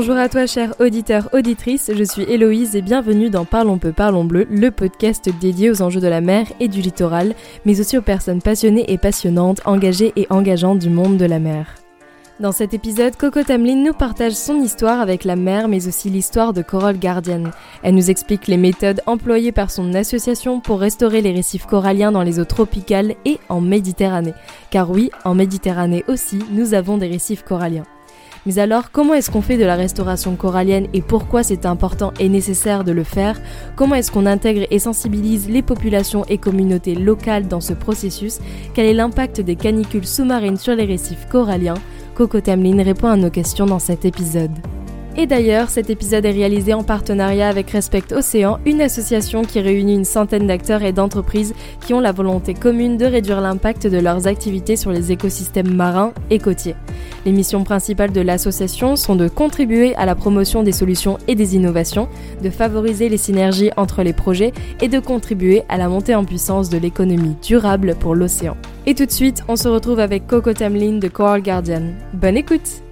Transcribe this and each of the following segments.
Bonjour à toi, cher auditeur, auditrice, je suis Héloïse et bienvenue dans Parlons peu, parlons bleu, le podcast dédié aux enjeux de la mer et du littoral, mais aussi aux personnes passionnées et passionnantes, engagées et engageantes du monde de la mer. Dans cet épisode, Coco Tamlin nous partage son histoire avec la mer, mais aussi l'histoire de Coral Guardian. Elle nous explique les méthodes employées par son association pour restaurer les récifs coralliens dans les eaux tropicales et en Méditerranée. Car oui, en Méditerranée aussi, nous avons des récifs coralliens. Mais alors, comment est-ce qu'on fait de la restauration corallienne et pourquoi c'est important et nécessaire de le faire? Comment est-ce qu'on intègre et sensibilise les populations et communautés locales dans ce processus? Quel est l'impact des canicules sous-marines sur les récifs coralliens? Coco Tamlin répond à nos questions dans cet épisode. Et d'ailleurs, cet épisode est réalisé en partenariat avec Respect Océan, une association qui réunit une centaine d'acteurs et d'entreprises qui ont la volonté commune de réduire l'impact de leurs activités sur les écosystèmes marins et côtiers. Les missions principales de l'association sont de contribuer à la promotion des solutions et des innovations, de favoriser les synergies entre les projets et de contribuer à la montée en puissance de l'économie durable pour l'océan. Et tout de suite, on se retrouve avec Coco Tamlin de Coral Guardian. Bonne écoute!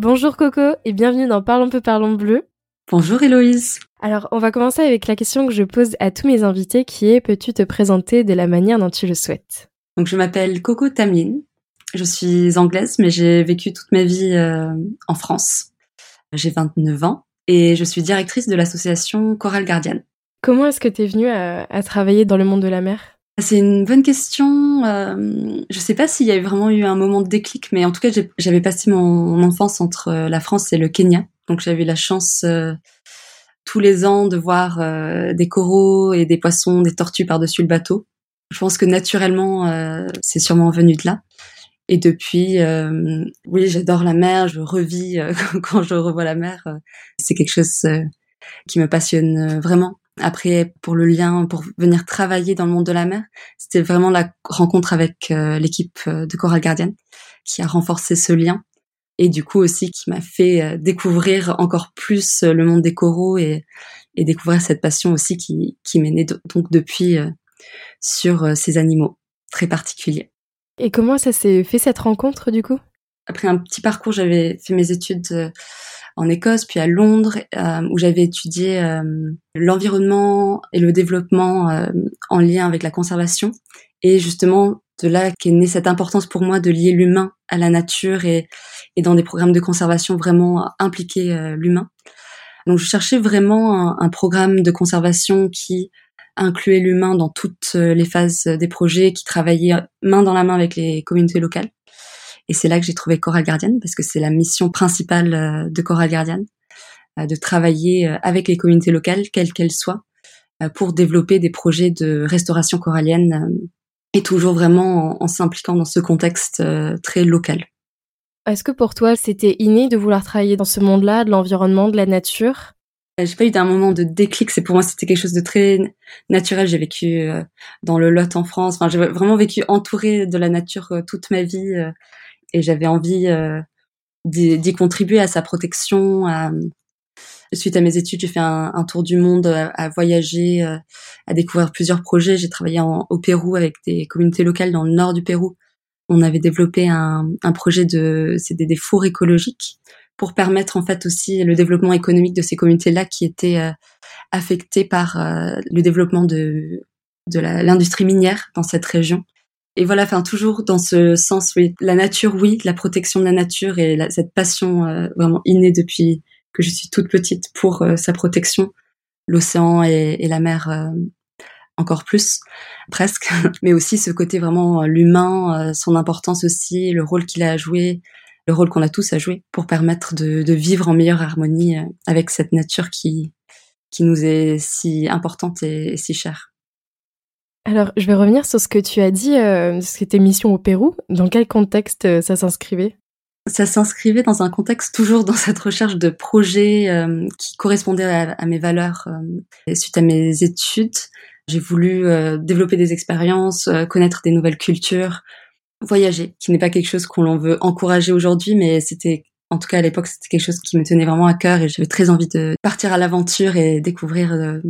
Bonjour Coco et bienvenue dans Parlons peu, parlons bleu. Bonjour Héloïse. Alors, on va commencer avec la question que je pose à tous mes invités qui est peux-tu te présenter de la manière dont tu le souhaites? Donc, je m'appelle Coco Tamlin. Je suis anglaise, mais j'ai vécu toute ma vie euh, en France. J'ai 29 ans et je suis directrice de l'association Coral Guardian. Comment est-ce que tu es venue à travailler dans le monde de la mer? C'est une bonne question. Euh, je sais pas s'il y a vraiment eu un moment de déclic, mais en tout cas, j'avais passé mon, enfance entre euh, la France et le Kenya. Donc j'avais la chance euh, tous les ans de voir euh, des coraux et des poissons, des tortues par-dessus le bateau. Je pense que naturellement, c'est sûrement venu de là. Et depuis, oui, j'adore la mer, je revis quand je revois la mer. c'est quelque chose qui me passionne vraiment. Après, pour le lien, pour venir travailler dans le monde de la mer, c'était vraiment la rencontre avec euh, l'équipe euh, de Coral Guardian qui a renforcé ce lien et du coup aussi qui m'a fait euh, découvrir encore plus le monde des coraux et, et découvrir cette passion aussi qui, qui m'est née donc depuis sur ces animaux très particuliers. Et comment ça s'est fait cette rencontre du coup? Après un petit parcours, j'avais fait mes études en Écosse, puis à Londres, euh, où j'avais étudié euh, l'environnement et le développement euh, en lien avec la conservation. Et justement, de là qu'est née cette importance pour moi de lier l'humain à la nature et, dans des programmes de conservation vraiment impliquer l'humain. Donc je cherchais vraiment un, programme de conservation qui incluait l'humain dans toutes les phases des projets, qui travaillait main dans la main avec les communautés locales. Et c'est là que j'ai trouvé Coral Guardian parce que c'est la mission principale euh, de Coral Guardian, euh, de travailler euh, avec les communautés locales, quelles qu'elles soient, pour développer des projets de restauration corallienne et toujours vraiment en, s'impliquant dans ce contexte très local. Est-ce que pour toi c'était inné de vouloir travailler dans ce monde-là, de l'environnement, de la nature? J'ai pas eu d'un moment de déclic. C'est pour moi, c'était quelque chose de très naturel. J'ai vécu dans le Lot en France. Enfin, j'ai vraiment vécu entourée de la nature toute ma vie et j'avais envie euh, d'y contribuer à sa protection. Suite à mes études, j'ai fait un, un, tour du monde, à, voyager, euh, à découvrir plusieurs projets. J'ai travaillé en, au Pérou avec des communautés locales dans le nord du Pérou. On avait développé un, un projet de, c'était des fours écologiques pour permettre en fait aussi le développement économique de ces communautés-là qui étaient euh, affectées par le développement de de l'industrie minière dans cette région et voilà, enfin toujours dans ce sens, oui, la nature, oui, la protection de la nature et cette passion euh, vraiment innée depuis que je suis toute petite pour euh, sa protection, l'océan et, et, la mer euh, encore plus, presque, mais aussi ce côté vraiment l'humain, son importance aussi, le rôle qu'il a à jouer, le rôle qu'on a tous à jouer pour permettre de, de vivre en meilleure harmonie avec cette nature qui qui nous est si importante et si chère. Alors, je vais revenir sur ce que tu as dit, euh, c'était mission au Pérou. Dans quel contexte euh, ça s'inscrivait? Ça s'inscrivait dans un contexte toujours dans cette recherche de projets euh, qui correspondaient à, mes valeurs. Et suite à mes études, j'ai voulu développer des expériences, connaître des nouvelles cultures, voyager, qui n'est pas quelque chose qu'on veut encourager aujourd'hui, mais c'était en tout cas à l'époque, c'était quelque chose qui me tenait vraiment à cœur et j'avais très envie de partir à l'aventure et découvrir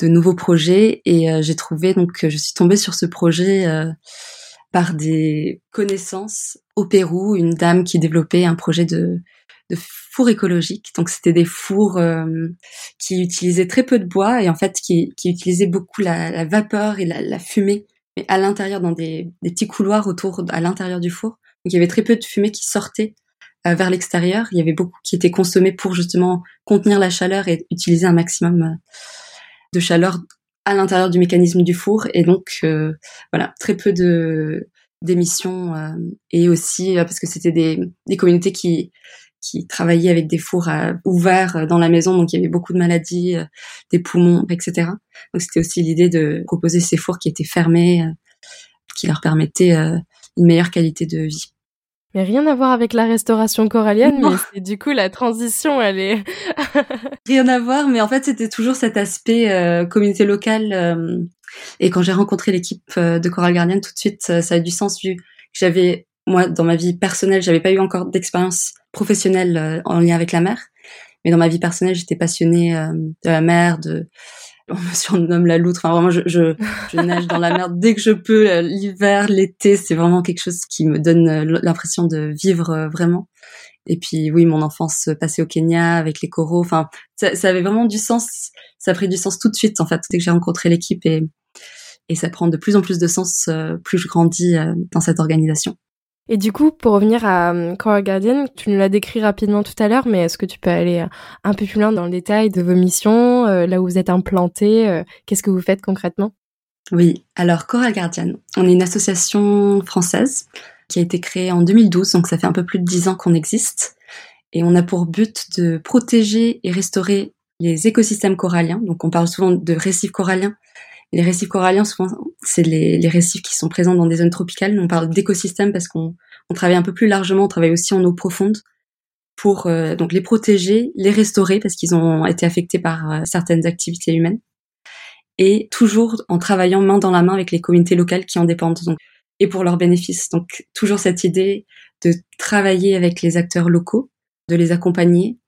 de nouveaux projets et euh, j'ai trouvé donc je suis tombée sur ce projet euh, par des connaissances au Pérou, une dame qui développait un projet de, four écologique. Donc c'était des fours euh, qui utilisaient très peu de bois et en fait qui, qui utilisaient beaucoup la, vapeur et la, fumée, mais à l'intérieur dans des, des, petits couloirs autour, à l'intérieur du four. Donc il y avait très peu de fumée qui sortait vers l'extérieur. Il y avait beaucoup qui était consommé pour justement contenir la chaleur et utiliser un maximum de chaleur à l'intérieur du mécanisme du four et donc euh, voilà très peu de d'émissions euh, et aussi euh, parce que c'était des, des communautés qui qui travaillaient avec des fours ouverts dans la maison donc il y avait beaucoup de maladies des poumons etc donc c'était aussi l'idée de proposer ces fours qui étaient fermés qui leur permettaient une meilleure qualité de vie mais rien à voir avec la restauration corallienne, mais c'est du coup la transition, elle est rien à voir, mais en fait c'était toujours cet aspect euh, communauté locale. Euh, et quand j'ai rencontré l'équipe euh, de Coral Guardian, tout de suite ça a du sens vu que j'avais moi dans ma vie personnelle, j'avais pas eu encore d'expérience professionnelle en lien avec la mer, mais dans ma vie personnelle, j'étais passionnée de la mer, de on me surnomme la loutre. Enfin, vraiment, je, je, je nage dans la mer dès que je peux. Euh, l'hiver, l'été, c'est vraiment quelque chose qui me donne euh, l'impression de vivre euh, vraiment. Et puis, oui, mon enfance passée au Kenya avec les coraux. Enfin, ça, ça, avait vraiment du sens. Ça a pris du sens tout de suite, en fait, dès que j'ai rencontré l'équipe et, et ça prend de plus en plus de sens plus je grandis dans cette organisation. Et du coup, pour revenir à um, Coral Guardian, tu nous l'as décrit rapidement tout à l'heure, mais est-ce que tu peux aller euh, un peu plus loin dans le détail de vos missions, euh, là où vous êtes implanté, euh, qu'est-ce que vous faites concrètement? Oui, alors Coral Guardian, on est une association française qui a été créée en 2012, donc ça fait un peu plus de dix ans qu'on existe, et on a pour but de protéger et restaurer les écosystèmes coralliens. Donc on parle souvent de récifs coralliens, les récifs coralliens, souvent, c'est les, récifs qui sont présents dans des zones tropicales. On parle d'écosystèmes parce qu'on on travaille un peu plus largement, on travaille aussi en eau profonde pour euh, donc les protéger, les restaurer parce qu'ils ont été affectés par euh, certaines activités humaines et toujours en travaillant main dans la main avec les communautés locales qui en dépendent donc et pour leurs bénéfices. Donc toujours cette idée de travailler avec les acteurs locaux, de les accompagner,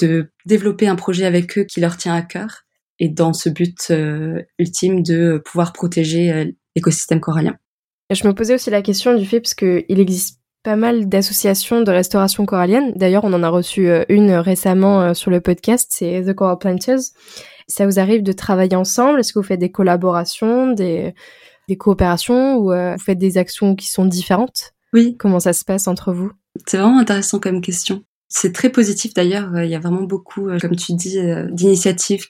de développer un projet avec eux qui leur tient à cœur et dans ce but euh, ultime de pouvoir protéger euh, l'écosystème corallien. Je me posais aussi la question du fait parce qu'il existe pas mal d'associations de restauration corallienne. D'ailleurs, on en a reçu euh, une récemment sur le podcast, c'est The Coral Planters. Ça vous arrive de travailler ensemble? Est-ce que vous faites des collaborations, des, des coopérations ou vous faites des actions qui sont différentes? Oui. Comment ça se passe entre vous? C'est vraiment intéressant comme question. C'est très positif d'ailleurs. Il y a vraiment beaucoup, comme tu dis, d'initiatives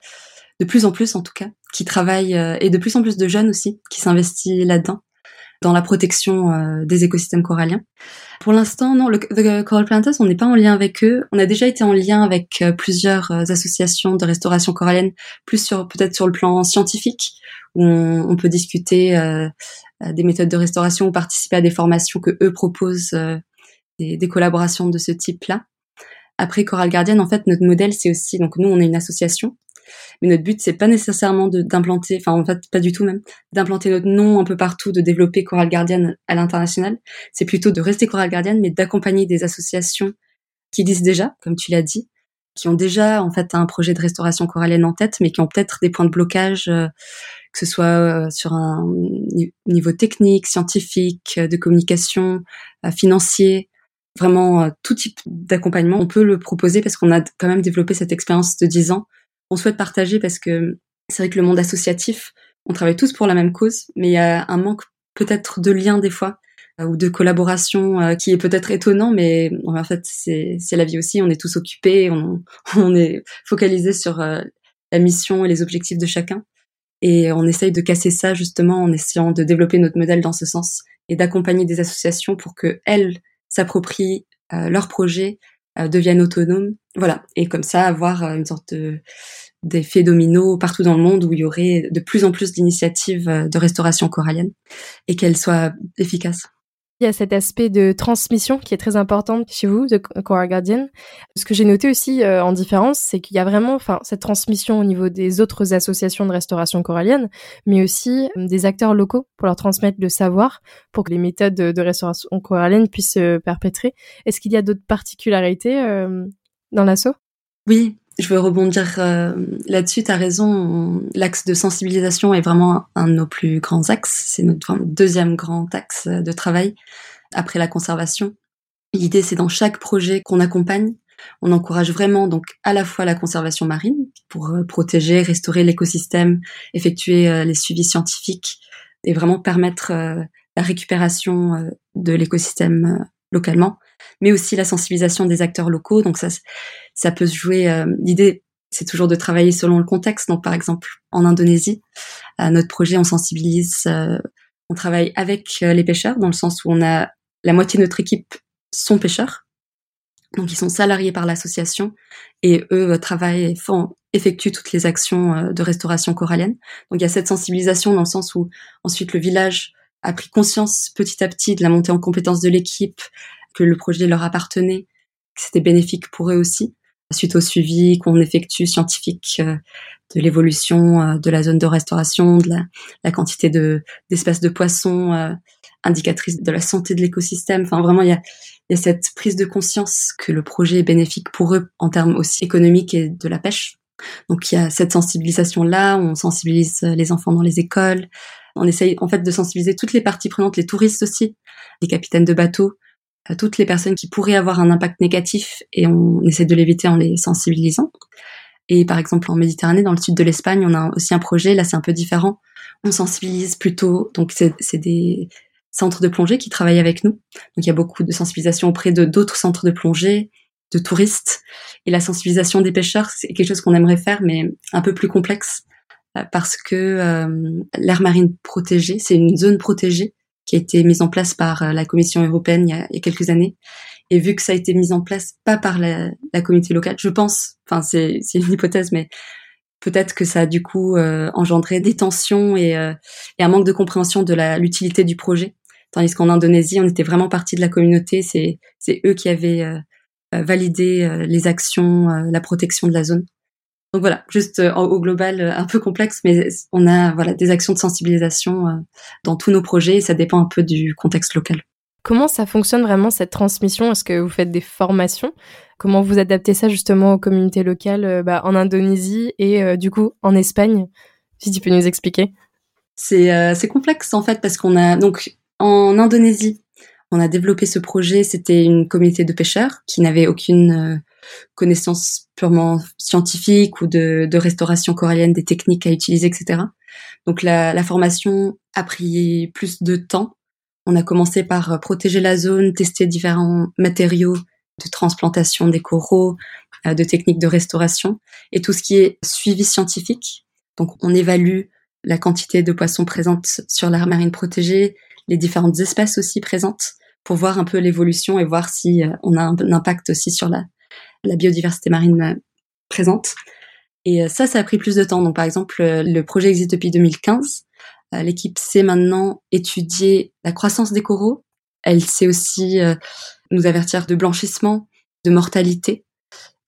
de plus en plus en tout cas, qui travaillent, euh, et de plus en plus de jeunes aussi, qui s'investissent là-dedans, dans la protection euh, des écosystèmes coralliens. Pour l'instant, non, le The Coral Planters, on n'est pas en lien avec eux. On a déjà été en lien avec euh, plusieurs associations de restauration corallienne, plus sur peut-être sur le plan scientifique, où on, on peut discuter des méthodes de restauration ou participer à des formations que eux proposent, des, des collaborations de ce type-là. Après Coral Guardian, en fait, notre modèle, c'est aussi, donc nous, on est une association, mais notre but, c'est pas nécessairement d'implanter, enfin en fait pas du tout même, d'implanter notre nom un peu partout, de développer Coral Guardian à l'international. C'est plutôt de rester Coral Guardian, mais d'accompagner des associations qui existent déjà, comme tu l'as dit, qui ont déjà en fait un projet de restauration corallienne en tête, mais qui ont peut-être des points de blocage, euh, que ce soit euh, sur un niveau technique, scientifique, euh, de communication, financier, vraiment tout type d'accompagnement, on peut le proposer parce qu'on a quand même développé cette expérience de 10 ans on souhaite partager parce que c'est vrai que le monde associatif, on travaille tous pour la même cause, mais il y a un manque peut-être de lien des fois euh, ou de collaboration euh, qui est peut-être étonnant, mais en fait c'est la vie aussi. On est tous occupés, on, on est focalisé sur euh, la mission et les objectifs de chacun, et on essaye de casser ça justement en essayant de développer notre modèle dans ce sens et d'accompagner des associations pour que elles s'approprient leurs projets, deviennent autonomes, voilà, et comme ça avoir une sorte de d'effets dominos partout dans le monde où il y aurait de plus en plus d'initiatives euh, de restauration corallienne et qu'elles soient efficaces. Il y a cet aspect de transmission qui est très important chez vous, de Coral Guardian. Ce que j'ai noté aussi euh, en différence, c'est qu'il y a vraiment enfin, cette transmission au niveau des autres associations de restauration corallienne, mais aussi euh, des acteurs locaux pour leur transmettre le savoir, pour que les méthodes de, restauration corallienne puissent se perpétrer. Est-ce qu'il y a d'autres particularités dans l'assaut? Oui, je veux rebondir euh, là-dessus. Tu raison. L'axe de sensibilisation est vraiment un de nos plus grands axes. C'est notre deuxième grand axe de travail après la conservation. L'idée, c'est dans chaque projet qu'on accompagne, on encourage vraiment donc à la fois la conservation marine pour euh, protéger, restaurer l'écosystème, effectuer euh, les suivis scientifiques et vraiment permettre la récupération de l'écosystème localement, mais aussi la sensibilisation des acteurs locaux. Donc ça, ça peut se jouer. Euh, l'idée, c'est toujours de travailler selon le contexte. Donc par exemple, en Indonésie, à notre projet, on sensibilise, euh, on travaille avec euh, les pêcheurs dans le sens où on a la moitié de notre équipe sont pêcheurs. Donc ils sont salariés par l'association et eux travaillent, font, effectuent toutes les actions de restauration corallienne. Donc il y a cette sensibilisation dans le sens où ensuite le village a pris conscience petit à petit de la montée en compétence de l'équipe, que le projet leur appartenait, que c'était bénéfique pour eux aussi, suite au suivi qu'on effectue scientifique euh, de l'évolution euh, de la zone de restauration, de la, quantité de d'espèces de poissons euh, indicatrices de la santé de l'écosystème. Enfin, vraiment, il y a, y a cette prise de conscience que le projet est bénéfique pour eux en termes aussi économiques et de la pêche. Donc, il y a cette sensibilisation-là, on sensibilise les enfants dans les écoles, on essaye en fait de sensibiliser toutes les parties prenantes, les touristes aussi, les capitaines de bateaux, toutes les personnes qui pourraient avoir un impact négatif et on essaie de l'éviter en les sensibilisant. Et par exemple en Méditerranée, dans le sud de l'Espagne, on a aussi un projet, là c'est un peu différent. On sensibilise plutôt, donc c'est des centres de plongée qui travaillent avec nous. Donc il y a beaucoup de sensibilisation auprès de d'autres centres de plongée, de touristes. Et la sensibilisation des pêcheurs, c'est quelque chose qu'on aimerait faire, mais un peu plus complexe. Euh, parce que euh, l'aire marine protégée, c'est une zone protégée qui a été mise en place par euh, la Commission européenne il y, a, quelques années. Et vu que ça a été mis en place pas par la, communauté locale, je pense, enfin c'est une hypothèse, mais peut-être que ça a du coup euh, engendré des tensions et, euh, un manque de compréhension de l'utilité du projet. Tandis qu'en Indonésie, on était vraiment partie de la communauté, c'est eux qui avaient validé les actions, la protection de la zone. Donc voilà, juste euh, au global euh, un peu complexe, mais on a voilà des actions de sensibilisation euh, dans tous nos projets et ça dépend un peu du contexte local. Comment ça fonctionne vraiment cette transmission? Est-ce que vous faites des formations? Comment vous adaptez ça justement aux communautés locales bah, en Indonésie et du coup en Espagne? Si tu peux nous expliquer. C'est complexe en fait parce qu'on a donc en Indonésie on a développé ce projet. C'était une communauté de pêcheurs qui n'avait aucune connaissances purement scientifiques ou de, de, restauration corallienne, des techniques à utiliser, etc. Donc la, la, formation a pris plus de temps. On a commencé par protéger la zone, tester différents matériaux de transplantation des coraux, euh, de techniques de restauration et tout ce qui est suivi scientifique. Donc on évalue la quantité de poissons présentes sur l'aire marine protégée, les différentes espèces aussi présentes pour voir un peu l'évolution et voir si euh, on a un, impact aussi sur la, la biodiversité marine euh, présente. Et euh, ça, ça a pris plus de temps. Donc, par exemple, euh, le projet existe depuis 2015. L'équipe sait maintenant étudier la croissance des coraux. Elle sait aussi nous avertir de blanchissement, de mortalité.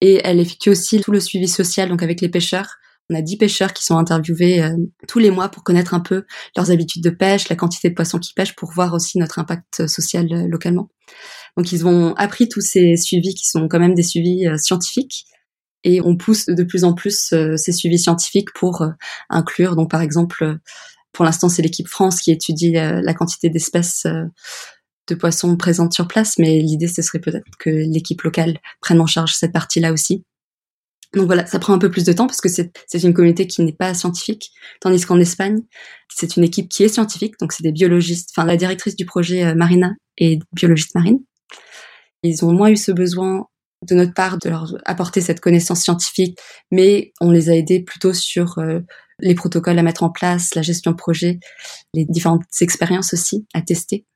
Et elle effectue aussi tout le suivi social, donc avec les pêcheurs. On a 10 pêcheurs qui sont interviewés tous les mois pour connaître un peu leurs habitudes de pêche, la quantité de poissons qu'ils pêchent, pour voir aussi notre impact social localement. Donc ils ont appris tous ces suivis qui sont quand même des suivis euh, scientifiques et on pousse de plus en plus euh, ces suivis scientifiques pour euh, inclure donc par exemple pour l'instant c'est l'équipe France qui étudie la quantité d'espèces de poissons présentes sur place mais l'idée ce serait peut-être que l'équipe locale prenne en charge cette partie-là aussi. Donc voilà, ça prend un peu plus de temps parce que c'est une communauté qui n'est pas scientifique, tandis qu'en Espagne, c'est une équipe qui est scientifique, donc c'est des biologistes, enfin la directrice du projet Marina est biologiste marine, ils ont moins eu ce besoin de notre part de leur apporter cette connaissance scientifique, mais on les a aidés plutôt sur euh, les protocoles à mettre en place, la gestion de projet, les différentes expériences aussi à tester,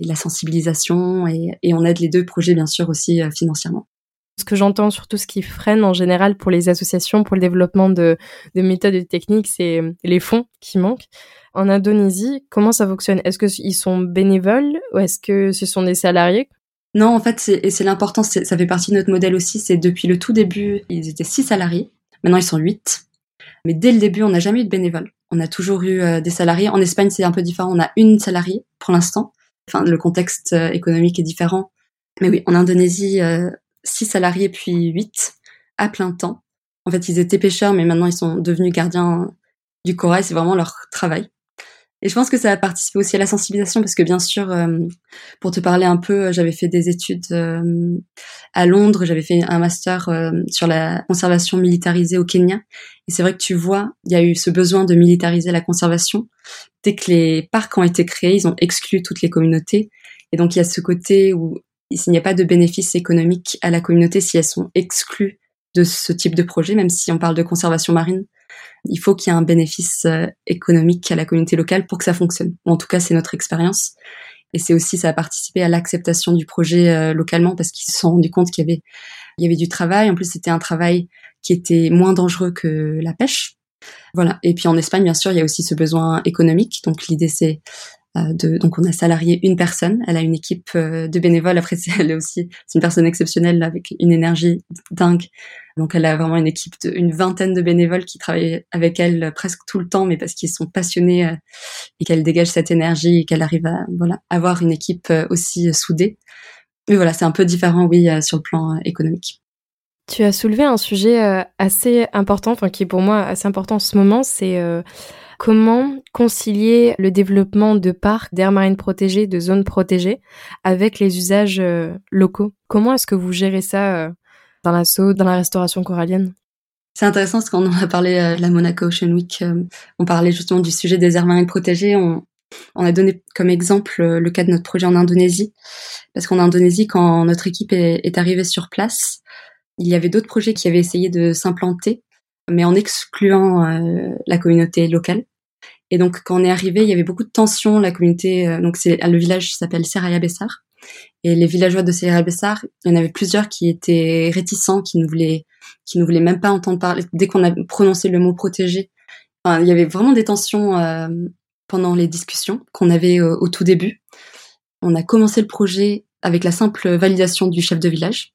et la sensibilisation, et, on aide les deux projets bien sûr aussi euh, financièrement. Ce que j'entends surtout ce qui freine en général pour les associations, pour le développement de, de méthodes et de techniques, c'est les fonds qui manquent. En Indonésie, comment ça fonctionne? Est-ce qu'ils sont bénévoles ou est-ce que ce sont des salariés? Non, en fait, et c'est l'important, ça fait partie de notre modèle aussi, c'est depuis le tout début, ils étaient six salariés, maintenant ils sont huit. Mais dès le début, on n'a jamais eu de bénévoles. On a toujours eu euh, des salariés. En Espagne, c'est un peu différent, on a une salariée pour l'instant. Enfin, le contexte euh, économique est différent. Mais oui, en Indonésie, euh, six salariés puis huit à plein temps. En fait, ils étaient pêcheurs, mais maintenant ils sont devenus gardiens du corail. C'est vraiment leur travail. Et je pense que ça a participé aussi à la sensibilisation parce que bien sûr, euh, pour te parler un peu, j'avais fait des études euh, à Londres, j'avais fait un master euh, sur la conservation militarisée au Kenya. Et c'est vrai que tu vois, il y a eu ce besoin de militariser la conservation. Dès que les parcs ont été créés, ils ont exclu toutes les communautés. Et donc il y a ce côté où il n'y a pas de bénéfices économiques à la communauté si elles sont exclues de ce type de projet, même si on parle de conservation marine il faut qu'il y ait un bénéfice euh, économique à la communauté locale pour que ça fonctionne. en tout cas, c'est notre expérience. Et c'est aussi, ça a participé à l'acceptation du projet euh, localement parce qu'ils se sont rendus compte qu'il y avait, il y avait du travail. En plus, c'était un travail qui était moins dangereux que la pêche. Voilà. Et puis en Espagne, bien sûr, il y a aussi ce besoin économique. Donc l'idée, c'est de, donc on a salarié une personne, elle a une équipe de bénévoles. Après, elle est aussi, c'est une personne exceptionnelle avec une énergie dingue. Donc elle a vraiment une équipe de une vingtaine de bénévoles qui travaillent avec elle presque tout le temps, mais parce qu'ils sont passionnés euh, et qu'elle dégage cette énergie et qu'elle arrive à voilà avoir une équipe euh, aussi euh, soudée. Mais voilà, c'est un peu différent, oui, sur le plan économique. Tu as soulevé un sujet assez important, enfin qui est pour moi assez important en ce moment, c'est comment concilier le développement de parcs, d'aires marines protégées, de zones protégées avec les usages locaux? Comment est-ce que vous gérez ça dans l'assaut, dans la restauration corallienne? C'est intéressant parce qu'on en a parlé à la Monaco Ocean Week. Euh, on parlait justement du sujet des aires marines protégées. On, on a donné comme exemple euh, le cas de notre projet en Indonésie. Parce qu'en Indonésie, quand notre équipe est, arrivée sur place, il y avait d'autres projets qui avaient essayé de s'implanter, mais en excluant euh, la communauté locale. Et donc, quand on est arrivé, il y avait beaucoup de tensions. La communauté, donc c'est le village s'appelle Seraya Bessar. Et les villageois de Sierra Bessar, il y en avait plusieurs qui étaient réticents, qui ne voulaient, qui ne voulaient même pas entendre parler. Dès qu'on a prononcé le mot protégé, il y avait vraiment des tensions euh, pendant les discussions qu'on avait euh, au tout début. On a commencé le projet avec la simple validation du chef de village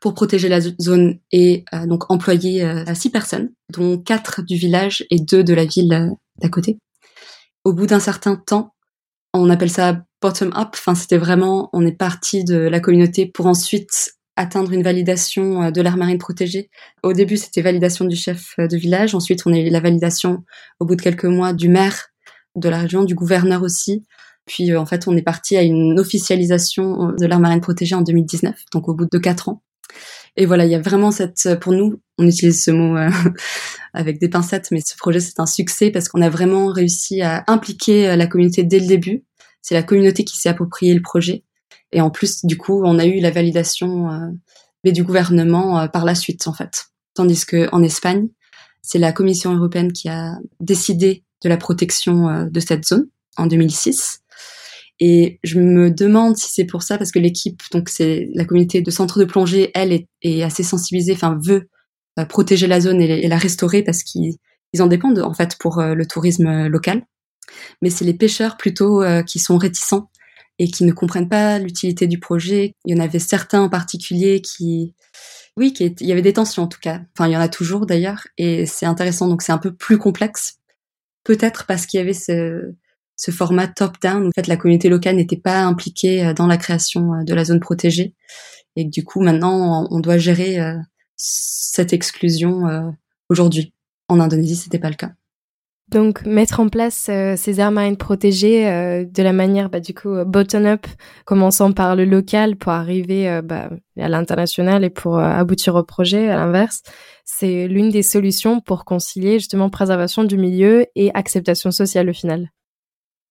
pour protéger la zone et euh, donc employer six personnes, dont quatre du village et deux de la ville d'à côté. Au bout d'un certain temps, on appelle ça bottom up. Enfin, c'était vraiment, on est parti de la communauté pour ensuite atteindre une validation euh, de l'aire marine protégée. Au début, c'était validation du chef euh, de village. Ensuite, on a eu la validation au bout de quelques mois du maire de la région, du gouverneur aussi. Puis, euh, en fait, on est parti à une officialisation de l'aire marine protégée en 2019, donc au bout de quatre ans. Et voilà, il y a vraiment cette, pour nous, on utilise ce mot avec des pincettes, mais ce projet c'est un succès parce qu'on a vraiment réussi à impliquer la communauté dès le début c'est la communauté qui s'est approprié le projet. Et en plus, du coup, on a eu la validation euh, du gouvernement euh, par la suite, en fait. Tandis que en Espagne, c'est la Commission européenne qui a décidé de la protection euh, de cette zone en 2006. Et je me demande si c'est pour ça, parce que l'équipe, donc c'est la communauté de centre de plongée, elle est, assez sensibilisée, enfin veut protéger la zone et, la restaurer parce qu'ils en dépendent en fait pour le tourisme local mais c'est les pêcheurs plutôt euh, qui sont réticents et qui ne comprennent pas l'utilité du projet. Il y en avait certains en particulier qui, oui, il y avait des tensions en tout cas. Enfin, il y en a toujours d'ailleurs, et c'est intéressant. Donc c'est un peu plus complexe, peut-être parce qu'il y avait ce, ce format top-down. En fait, la communauté locale n'était pas impliquée euh, dans la création euh, de la zone protégée, et du coup, maintenant, on doit gérer cette exclusion aujourd'hui. En Indonésie, c'était pas le cas. Donc mettre en place euh, ces aires marines protégées euh, de la manière bah, du coup euh, bottom-up, commençant par le local pour arriver bah, à l'international et pour aboutir au projet à l'inverse, c'est l'une des solutions pour concilier justement préservation du milieu et acceptation sociale au final.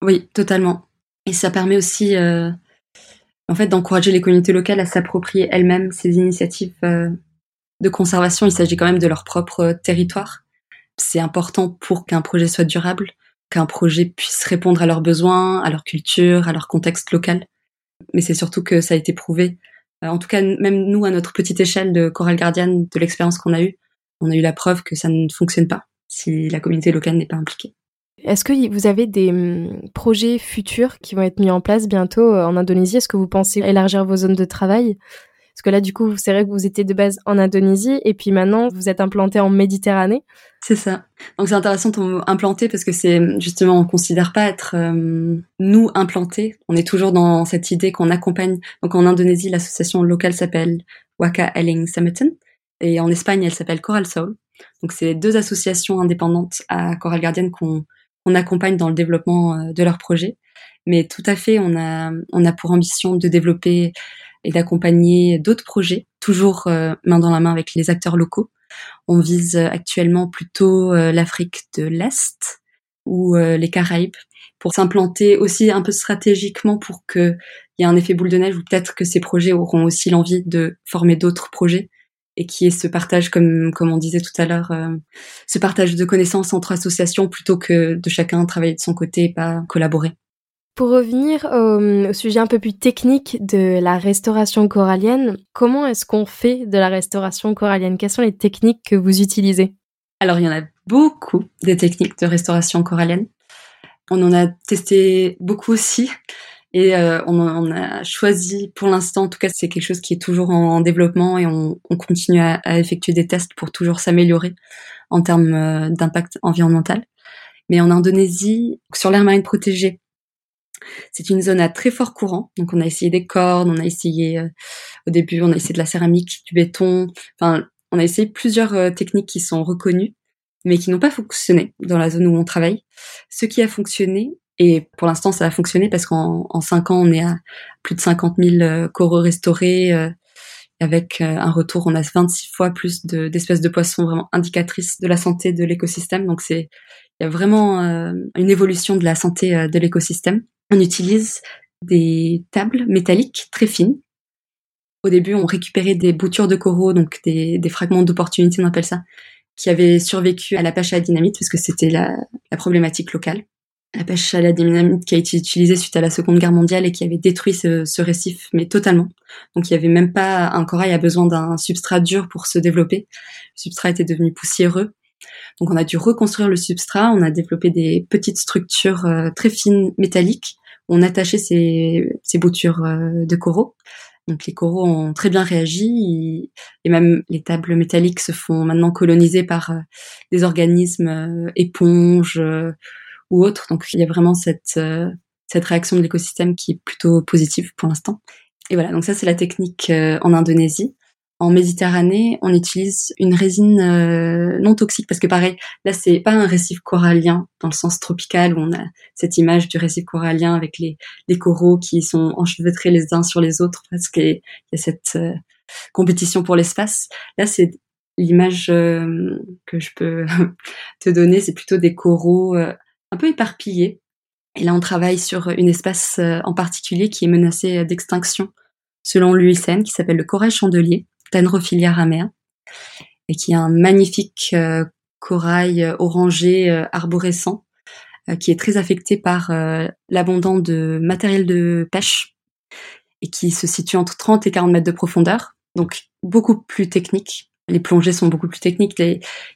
Oui, totalement. Et ça permet aussi en fait d'encourager les communautés locales à s'approprier elles-mêmes ces initiatives de conservation. Il s'agit quand même de leur propre territoire c'est important pour qu'un projet soit durable, qu'un projet puisse répondre à leurs besoins, à leur culture, à leur contexte local. Mais c'est surtout que ça a été prouvé. Euh, en tout cas, même nous, à notre petite échelle de Coral Guardian, de l'expérience qu'on a eue, on a eu la preuve que ça ne fonctionne pas si la communauté locale n'est pas impliquée. Est-ce que vous avez des hum, projets futurs qui vont être mis en place bientôt euh, en Indonésie? Est-ce que vous pensez élargir vos zones de travail? Parce que là, du coup, c'est vrai que vous étiez de base en Indonésie et puis maintenant, vous êtes implanté en Méditerranée. C'est ça. Donc c'est intéressant mot implanté parce que c'est justement, on considère pas être euh, nous implantés. On est toujours dans cette idée qu'on accompagne. Donc en Indonésie, l'association locale s'appelle Waka Eling Sametan Et en Espagne, elle s'appelle Coral Soul. Donc c'est deux associations indépendantes à Coral Guardian qu'on accompagne dans le développement de leur projet. Mais tout à fait, on a, on a pour ambition de développer et d'accompagner d'autres projets, toujours main dans la main avec les acteurs locaux. On vise actuellement plutôt l'Afrique de l'Est ou les Caraïbes pour s'implanter aussi un peu stratégiquement pour qu'il y ait un effet boule de neige ou peut-être que ces projets auront aussi l'envie de former d'autres projets et qui est ce partage, comme, comme on disait tout à l'heure, euh, ce partage de connaissances entre associations plutôt que de chacun travailler de son côté et pas collaborer. Pour revenir au, sujet un peu plus technique de la restauration corallienne, comment est-ce qu'on fait de la restauration corallienne? Quelles sont les techniques que vous utilisez? Alors, il y en a beaucoup des techniques de restauration corallienne. On en a testé beaucoup aussi. Et euh, on, a choisi, pour l'instant, en tout cas, c'est quelque chose qui est toujours en, développement et on, continue à, effectuer des tests pour toujours s'améliorer en termes euh, d'impact environnemental. Mais en Indonésie, sur l'air marine protégée, c'est une zone à très fort courant. Donc on a essayé des cordes, on a essayé euh, au début, on a essayé de la céramique, du béton. Enfin, on a essayé plusieurs techniques qui sont reconnues mais qui n'ont pas fonctionné dans la zone où on travaille. Ce qui a fonctionné, et pour l'instant ça a fonctionné parce qu'en en 5 ans on est à plus de 50 000 euh, coraux restaurés, euh, avec euh, un retour, on a 26 fois plus d'espèces de, poissons vraiment indicatrices de la santé de l'écosystème. Donc c'est il y a vraiment une évolution de la santé de l'écosystème. On utilise des tables métalliques très fines. Au début, on récupérait des boutures de coraux, donc des, fragments d'opportunité, on appelle ça, qui avait survécu à la pêche à la dynamite, parce que c'était la, problématique locale. La pêche à la dynamite qui a été utilisée suite à la Seconde Guerre mondiale et qui avait détruit ce, ce récif, mais totalement. Donc il n'y avait même pas un corail a besoin d'un substrat dur pour se développer. Le substrat était devenu poussiéreux. Donc on a dû reconstruire le substrat, on a développé des petites structures euh, très fines métalliques. On attachait ces, ces boutures euh, de coraux donc les coraux ont très bien réagi et même les tables métalliques se font maintenant coloniser par euh, des organismes éponges ou autres. Donc il y a vraiment cette cette réaction de l'écosystème qui est plutôt positive pour l'instant. Et voilà, donc ça c'est la technique en Indonésie. En Méditerranée, on utilise une résine euh, non toxique parce que pareil, là c'est pas un récif corallien dans le sens tropical où on a cette image du récif corallien avec les, les coraux qui sont enchevêtrés les uns sur les autres parce qu'il y a cette euh, compétition pour l'espace. Là c'est l'image euh, que je peux te donner, c'est plutôt des coraux un peu éparpillés. Et là on travaille sur une espèce en particulier qui est menacée d'extinction selon l'UICN qui s'appelle le corail chandelier Tenrophilia ramea, et qui est un magnifique euh, corail euh, orangé euh, arborescent qui est très affecté par l'abondant de matériel de pêche et qui se situe entre 30 et 40 mètres de profondeur, donc beaucoup plus technique. Les plongées sont beaucoup plus techniques,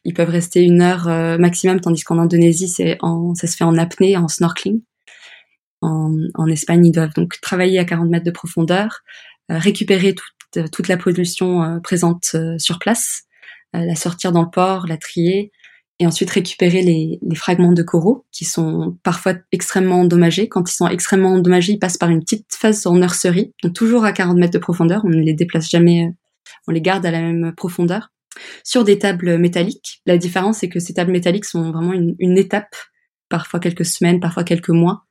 ils peuvent rester une heure maximum, tandis qu'en Indonésie, c'est en, ça se fait en apnée, en snorkeling. En, en, Espagne, ils doivent donc travailler à 40 mètres de profondeur, récupérer tout, euh, toute la pollution euh, présente euh, sur place, la sortir dans le port, la trier, et ensuite récupérer les, les, fragments de coraux qui sont parfois extrêmement endommagés. Quand ils sont extrêmement endommagés, ils passent par une petite phase en nurserie, donc toujours à 40 mètres de profondeur. On ne les déplace jamais, on les garde à la même profondeur. Sur des tables métalliques, la différence c'est que ces tables métalliques sont vraiment une, étape, parfois quelques semaines, parfois quelques mois,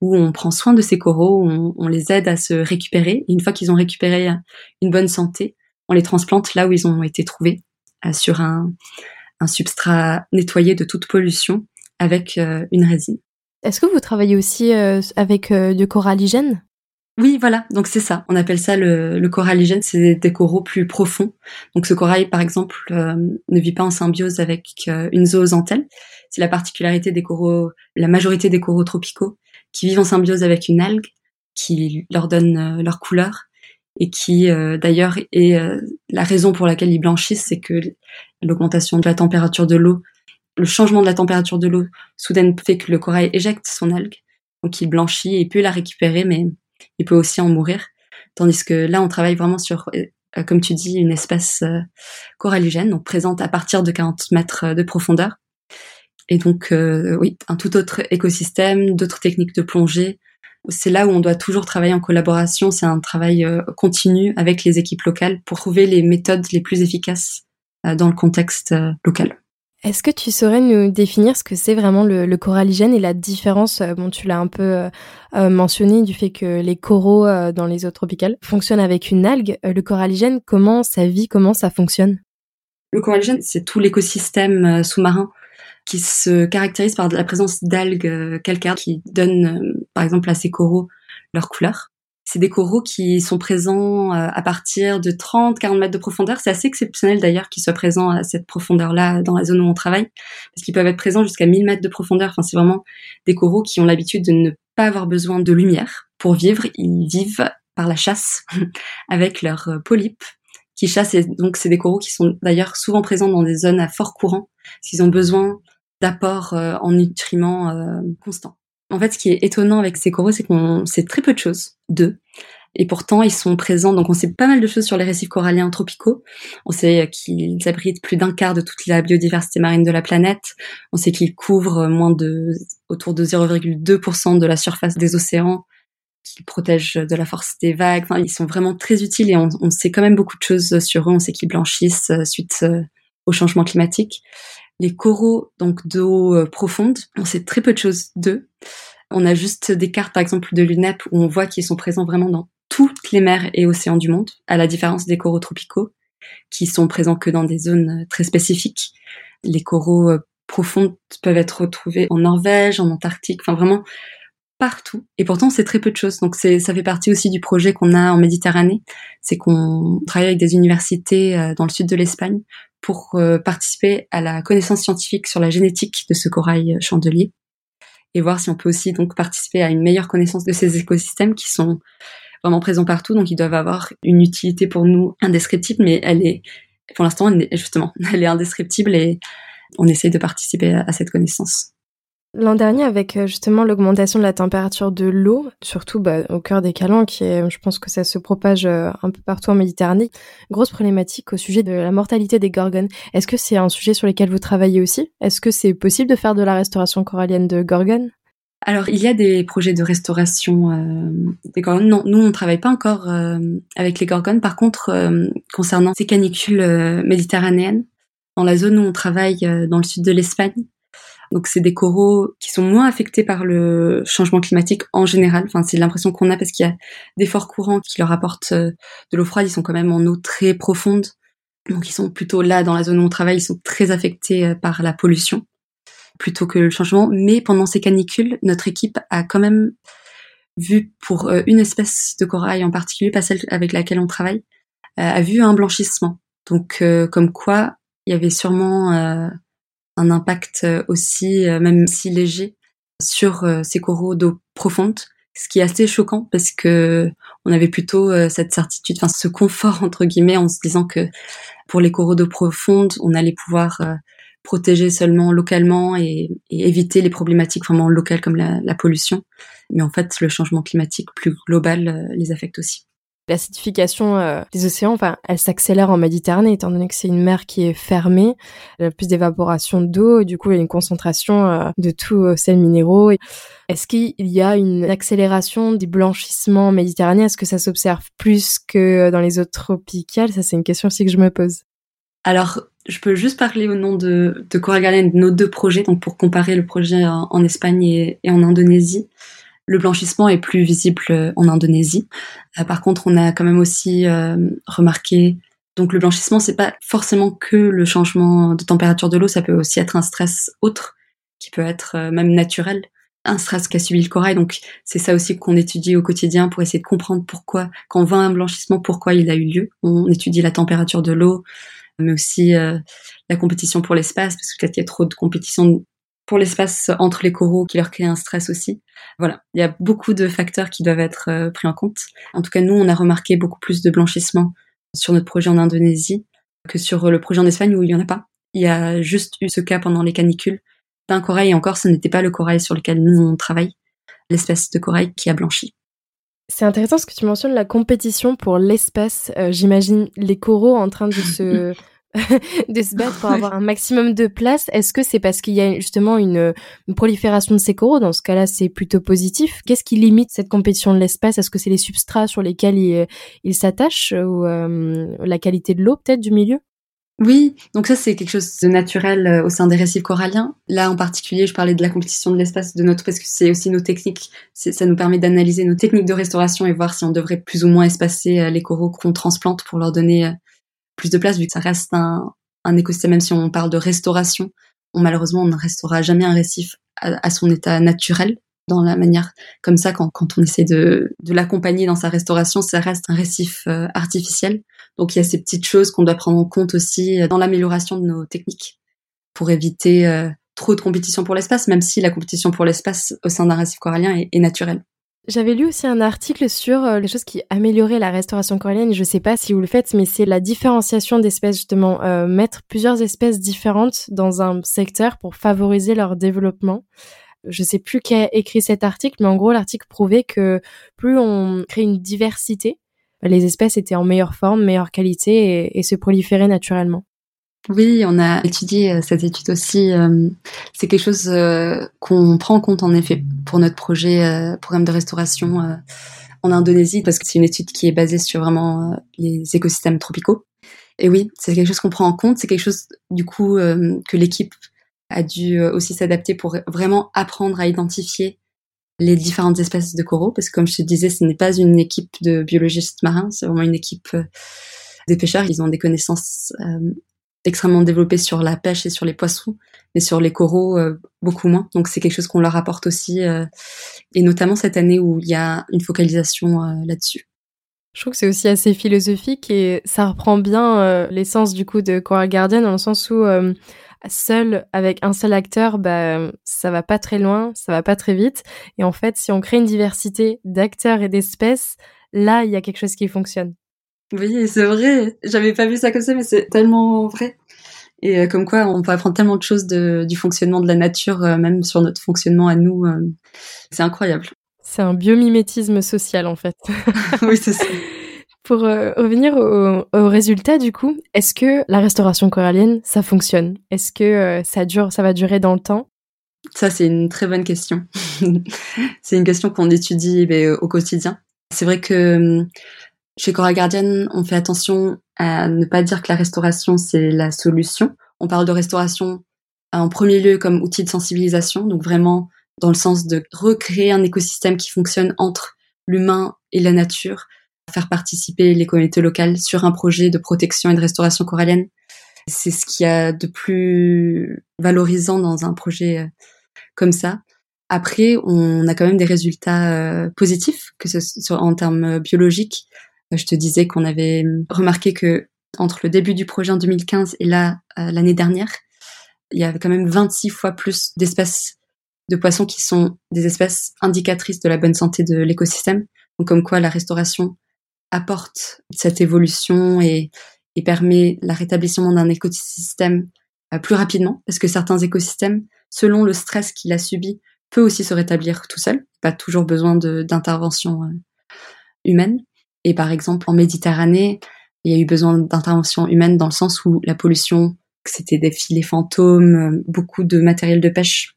où on prend soin de ces coraux, on, les aide à se récupérer. Et une fois qu'ils ont récupéré une bonne santé, on les transplante là où ils ont été trouvés, euh, sur un, substrat nettoyé de toute pollution avec euh, une résine. Est-ce que vous travaillez aussi euh, avec du coralligène oui, voilà. Donc c'est ça. On appelle ça le, le coralligène. C'est des coraux plus profonds. Donc ce corail, par exemple, ne vit pas en symbiose avec une zoozanthelle. C'est la particularité des coraux. La majorité des coraux tropicaux qui vivent en symbiose avec une algue qui leur donne euh, leur couleur et qui euh, d'ailleurs est euh, la raison pour laquelle ils blanchissent, c'est que l'augmentation de la température de l'eau, le changement de la température de l'eau soudaine fait que le corail éjecte son algue, donc il blanchit et peut la récupérer, mais il peut aussi en mourir. Tandis que là, on travaille vraiment sur, comme tu dis, une espèce coralligène, donc présente à partir de 40 mètres de profondeur, et donc, euh, oui, un tout autre écosystème, d'autres techniques de plongée. C'est là où on doit toujours travailler en collaboration. C'est un travail euh, continu avec les équipes locales pour trouver les méthodes les plus efficaces dans le contexte local. Est-ce que tu saurais nous définir ce que c'est vraiment le, le, coralligène et la différence Bon, tu l'as un peu mentionné du fait que les coraux dans les eaux tropicales fonctionnent avec une algue. le coralligène, comment ça vit Comment ça fonctionne? Le coralligène, c'est tout l'écosystème sous-marin qui se caractérise par la présence d'algues calcaires qui donnent, par exemple, à ces coraux leur couleur. C'est des coraux qui sont présents euh, à partir de 30-40 mètres de profondeur. C'est assez exceptionnel d'ailleurs qu'ils soient présents à cette profondeur-là dans la zone où on travaille, parce qu'ils peuvent être présents jusqu'à 1000 mètres de profondeur. Enfin, c'est vraiment des coraux qui ont l'habitude de ne pas avoir besoin de lumière pour vivre. Ils vivent par la chasse avec leurs euh, polypes qui chassent. Et donc, c'est des coraux qui sont d'ailleurs souvent présents dans des zones à fort courant, s'ils ont besoin d'apports euh, en nutriments constants. En fait, ce qui est étonnant avec ces coraux, c'est qu'on sait très peu de choses d'eux. Et pourtant, ils sont présents. Donc, on sait pas mal de choses sur les récifs coralliens tropicaux. On sait qu'ils abritent plus d'un quart de toute la biodiversité marine de la planète. On sait qu'ils couvrent moins de, autour de 0,2% de la surface des océans, qu'ils protègent de la force des vagues. Enfin, ils sont vraiment très utiles et on, sait quand même beaucoup de choses sur eux. On sait qu'ils blanchissent euh, suite euh, au changement climatique. Les coraux, donc d'eau euh, profonde, on sait très peu de choses d'eux. On a juste des cartes, par exemple, de l'UNEP où on voit qu'ils sont présents vraiment dans toutes les mers et océans du monde, à la différence des coraux tropicaux, qui sont présents que dans des zones euh, très spécifiques. Les coraux euh, profonds peuvent être retrouvés en Norvège, en Antarctique, enfin vraiment partout. Et pourtant, c'est très peu de choses. Donc, ça fait partie aussi du projet qu'on a en Méditerranée. C'est qu'on travaille avec des universités dans le sud de l'Espagne pour euh, participer à la connaissance scientifique sur la génétique de ce corail euh, chandelier et voir si on peut aussi donc participer à une meilleure connaissance de ces écosystèmes qui sont vraiment présents partout, donc ils doivent avoir une utilité pour nous indescriptible, mais elle est, pour l'instant, justement, elle est indescriptible et on essaye de participer à cette connaissance. L'an dernier, avec euh, justement l'augmentation de la température de l'eau, surtout bah, au cœur des calanques, je pense que ça se propage euh, un peu partout en Méditerranée, grosse problématique au sujet de la mortalité des gorgones. Est-ce que c'est un sujet sur lequel vous travaillez aussi? Est-ce que c'est possible de faire de la restauration corallienne de gorgones? Alors, il y a des projets de restauration euh, des gorgones. Non, nous, on ne travaille pas encore avec les gorgones. Par contre, concernant ces canicules méditerranéennes, dans la zone où on travaille dans le sud de l'Espagne, donc c'est des coraux qui sont moins affectés par le changement climatique en général. Enfin, c'est l'impression qu'on a parce qu'il y a des forts courants qui leur apportent euh, de l'eau froide. Ils sont quand même en eau très profonde. Donc ils sont plutôt là dans la zone où on travaille. Ils sont très affectés euh, par la pollution plutôt que le changement. Mais pendant ces canicules, notre équipe a quand même vu pour euh, une espèce de corail en particulier, pas celle avec laquelle on travaille, a vu un blanchissement. Donc comme quoi il y avait sûrement un impact euh, aussi, euh, même si léger, sur euh, ces coraux d'eau profonde, ce qui est assez choquant parce que on avait plutôt cette certitude, enfin ce confort entre guillemets, en se disant que pour les coraux d'eau profonde, on allait pouvoir protéger seulement localement et, éviter les problématiques vraiment locales comme la, la, pollution. Mais en fait, le changement climatique plus global les affecte aussi. L'acidification euh, des océans, enfin, elle s'accélère en Méditerranée étant donné que c'est une mer qui est fermée, y a plus d'évaporation d'eau, du coup il y a une concentration euh, de tous euh, ces minéraux. Est-ce qu'il y a une accélération des blanchissements méditerranéens? Est-ce que ça s'observe plus que dans les eaux tropicales? Ça c'est une question aussi que je me pose. Alors, je peux juste parler au nom de, de de nos deux projets, donc pour comparer le projet en, Espagne et en Indonésie. Le blanchissement est plus visible euh, en Indonésie. Euh, par contre, on a quand même aussi euh, remarqué donc le blanchissement, c'est pas forcément que le changement de température de l'eau, ça peut aussi être un stress autre qui peut être même naturel, un stress qu'a subi le corail. Donc c'est ça aussi qu'on étudie au quotidien pour essayer de comprendre pourquoi, quand on voit un blanchissement, pourquoi il a eu lieu. On étudie la température de l'eau, mais aussi la compétition pour l'espace, parce que peut-être qu'il y a trop de compétition pour l'espace entre les coraux qui leur crée un stress aussi. Voilà, il y a beaucoup de facteurs qui doivent être euh, pris en compte. En tout cas, nous, on a remarqué beaucoup plus de blanchissement sur notre projet en Indonésie que sur le projet en Espagne où il y en a pas. Il y a juste eu ce cas pendant les canicules d'un corail et encore, ce n'était pas le corail sur lequel nous on travaille, l'espèce de corail qui a blanchi. C'est intéressant ce que tu mentionnes, la compétition pour l'espèce. Euh, j'imagine les coraux en train de se de se battre pour avoir un maximum de place. Est-ce que c'est parce qu'il y a justement une, prolifération de ces coraux Dans ce cas-là, c'est plutôt positif. Qu'est-ce qui limite cette compétition de l'espace? Est-ce que c'est les substrats sur lesquels ils il s'attachent ou euh, la qualité de l'eau peut-être du milieu? Oui, donc ça c'est quelque chose de naturel euh, au sein des récifs coralliens. Là en particulier, je parlais de la compétition de l'espace de notre parce que c'est aussi nos techniques. Ça nous permet d'analyser nos techniques de restauration et voir si on devrait plus ou moins espacer euh, les coraux qu'on transplante pour leur donner euh, plus de place vu que ça reste un, un écosystème. Même si on parle de restauration, on, malheureusement on ne restaurera jamais un récif à, son état naturel dans la manière comme ça quand, quand on essaie de, de l'accompagner dans sa restauration, ça reste un récif artificiel. Donc il y a ces petites choses qu'on doit prendre en compte aussi euh, dans l'amélioration de nos techniques pour éviter euh, trop de compétition pour l'espace, même si la compétition pour l'espace au sein d'un récif corallien est, naturelle. J'avais lu aussi un article sur euh, les choses qui amélioraient la restauration corallienne. Je ne sais pas si vous le faites, mais c'est la différenciation d'espèces justement, mettre plusieurs espèces différentes dans un secteur pour favoriser leur développement. Je ne sais plus qui a écrit cet article, mais en gros l'article prouvait que plus on crée une diversité, les espèces étaient en meilleure forme, meilleure qualité et, se proliféraient naturellement. Oui, on a étudié euh, cette étude aussi. Euh, c'est quelque chose euh, qu'on prend en compte en effet pour notre projet programme de restauration en Indonésie parce que c'est une étude qui est basée sur vraiment les écosystèmes tropicaux. Et oui, c'est quelque chose qu'on prend en compte. C'est quelque chose du coup que l'équipe a dû aussi s'adapter pour vraiment apprendre à identifier les différentes espèces de coraux, parce que comme je te disais, ce n'est pas une équipe de biologistes marins, c'est vraiment une équipe des pêcheurs. Ils ont des connaissances extrêmement développées sur la pêche et sur les poissons, mais sur les coraux, euh, beaucoup moins. Donc c'est quelque chose qu'on leur apporte aussi, et notamment cette année où il y a une focalisation là-dessus. Je trouve que c'est aussi assez philosophique et ça reprend bien l'essence du coup de Coral Guardian dans le sens où seul avec un seul acteur, bah ça va pas très loin, ça va pas très vite. Et en fait, si on crée une diversité d'acteurs et d'espèces, là, il y a quelque chose qui fonctionne. Oui, c'est vrai. J'avais pas vu ça comme ça, mais c'est tellement vrai. Et euh, comme quoi, on peut apprendre tellement de choses du fonctionnement de la nature, euh, même sur notre fonctionnement à nous. Euh, c'est incroyable. C'est un biomimétisme social, en fait. oui, c'est ça. Pour revenir au, résultat du coup, est-ce que la restauration corallienne, ça fonctionne? Est-ce que ça dure, ça va durer dans le temps? Ça, c'est une très bonne question. c'est une question qu'on étudie ben, au quotidien. C'est vrai que hum, chez Coral Guardian, on fait attention à ne pas dire que la restauration, c'est la solution. On parle de restauration en premier lieu comme outil de sensibilisation, donc vraiment dans le sens de recréer un écosystème qui fonctionne entre l'humain et la nature, faire participer les communautés locales sur un projet de protection et de restauration corallienne. C'est ce qu'il y a de plus valorisant dans un projet euh, comme ça. Après, on a quand même des résultats euh, positifs, que ce soit en termes biologiques. Je te disais qu'on avait remarqué que entre le début du projet en 2015 et là, euh, l'année dernière, il y avait quand même 26 fois plus d'espèces de poissons qui sont des espèces indicatrices de la bonne santé de l'écosystème. Donc comme quoi la restauration apporte cette évolution et, permet le rétablissement d'un écosystème euh, plus rapidement, parce que certains écosystèmes, selon le stress qu'il a subi, peut aussi se rétablir tout seul, pas toujours besoin d'intervention euh, humaine. Et par exemple, en Méditerranée, il y a eu besoin d'intervention humaine dans le sens où la pollution, c'était des filets fantômes, euh, beaucoup de matériel de pêche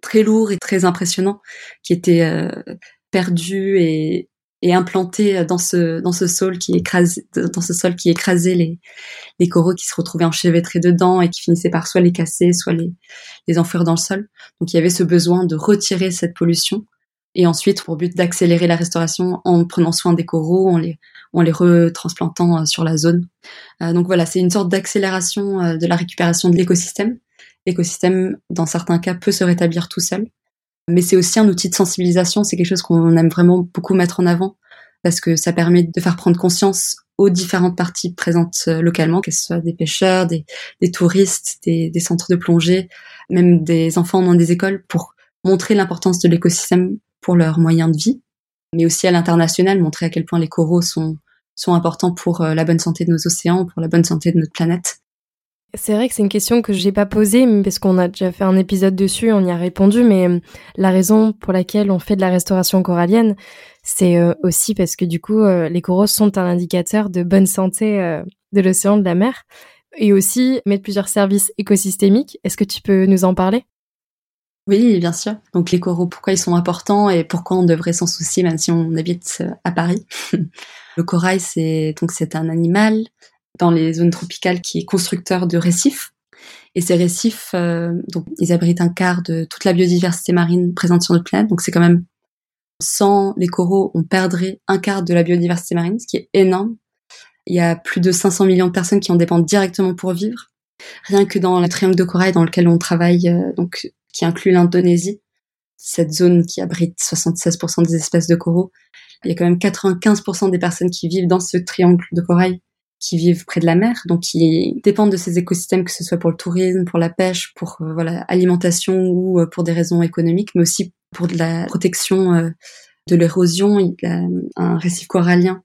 très lourd et très impressionnant qui était perdu et, et implanté dans ce dans ce sol qui écrasait dans ce sol qui écrasait les les coraux qui se retrouvaient enchevêtrés dedans et qui finissaient par soit les casser soit les les enfouir dans le sol. Donc il y avait ce besoin de retirer cette pollution et ensuite pour but d'accélérer la restauration en prenant soin des coraux en les en les retransplantant euh, sur la zone. Euh, donc voilà c'est une sorte d'accélération euh, de la récupération de l'écosystème. L'écosystème dans certains cas peut se rétablir tout seul. Mais c'est aussi un outil de sensibilisation, c'est quelque chose qu'on aime vraiment beaucoup mettre en avant parce que ça permet de faire prendre conscience aux différentes parties présentes localement, que ce soit des pêcheurs, des, touristes, des, centres de plongée, même des enfants dans des écoles, pour montrer l'importance de l'écosystème pour leurs moyens de vie, mais aussi à l'international, montrer à quel point les coraux sont, sont importants pour euh, la bonne santé de nos océans, pour la bonne santé de notre planète. C'est vrai que c'est une question que j'ai pas posée parce qu'on a déjà fait un épisode dessus, on y a répondu, mais euh, la raison pour laquelle on fait de la restauration corallienne, c'est euh, aussi parce que du coup, les coraux sont un indicateur de bonne santé de l'océan, de la mer, et aussi mettre plusieurs services écosystémiques. Est-ce que tu peux nous en parler? Oui, bien sûr. Donc les coraux, pourquoi ils sont importants et pourquoi on devrait s'en soucier même si on habite à Paris? Le corail, c'est donc c'est un animal dans les zones tropicales qui est constructeur de récifs. Et ces récifs, euh, donc, ils abritent un quart de toute la biodiversité marine présente sur notre planète. Donc c'est quand même, sans les coraux, on perdrait un quart de la biodiversité marine, ce qui est énorme. Il y a plus de 500 millions de personnes qui en dépendent directement pour vivre. Rien que dans le triangle de corail dans lequel on travaille, euh, donc qui inclut l'Indonésie, cette zone qui abrite 76% des espèces de coraux, il y a quand même 95% des personnes qui vivent dans ce triangle de corail qui vivent près de la mer, donc qui dépendent de ces écosystèmes, que ce soit pour le tourisme, pour la pêche, pour euh, voilà alimentation ou euh, pour des raisons économiques, mais aussi pour de la protection euh, de l'érosion. Un récif corallien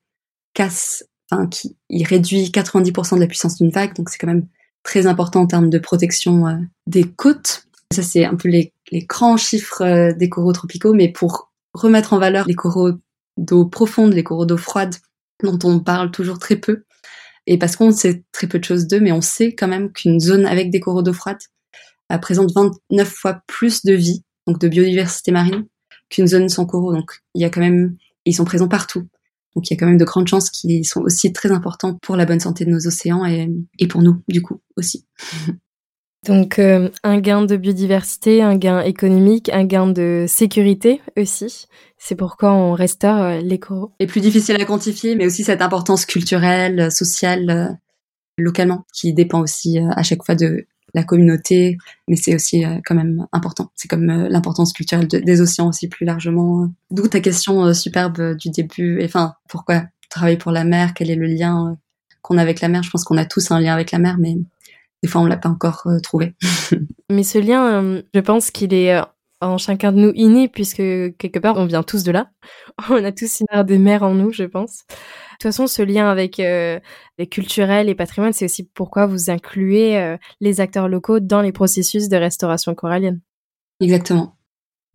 casse, enfin qui il réduit 90% de la puissance d'une vague, donc c'est quand même très important en termes de protection des côtes. Ça c'est un peu les, les grands chiffres des coraux tropicaux, mais pour remettre en valeur les coraux d'eau profonde, les coraux d'eau froide, dont on parle toujours très peu, et parce qu'on sait très peu de choses d'eux, mais on sait quand même qu'une zone avec des coraux d'eau froide euh, présente 29 fois plus de vie, donc de biodiversité marine, qu'une zone sans coraux. Donc il y a quand même, ils sont présents partout. Donc il y a quand même de grandes chances qu'ils sont aussi très importants pour la bonne santé de nos océans et, et pour nous, du coup, aussi. Donc euh, un gain de biodiversité, un gain économique, un gain de sécurité aussi. C'est pourquoi on restaure euh, les coraux. Et plus difficile à quantifier, mais aussi cette importance culturelle, sociale, euh, localement, qui dépend aussi à chaque fois de la communauté, mais c'est aussi quand même important. C'est comme l'importance culturelle des océans aussi plus largement. D'où ta question superbe du début. Enfin, pourquoi travailler pour la mer? Quel est le lien qu'on a avec la mer? Je pense qu'on a tous un lien avec la mer, mais des fois on l'a pas encore euh, trouvé. Mais ce lien, euh, je pense qu'il est euh, en chacun de nous inné puisque quelque part on vient tous de là. On a tous une art des mers en nous, je pense. De toute façon, ce lien avec les culturels et patrimoine, c'est aussi pourquoi vous incluez les acteurs locaux dans les processus de restauration corallienne. Exactement.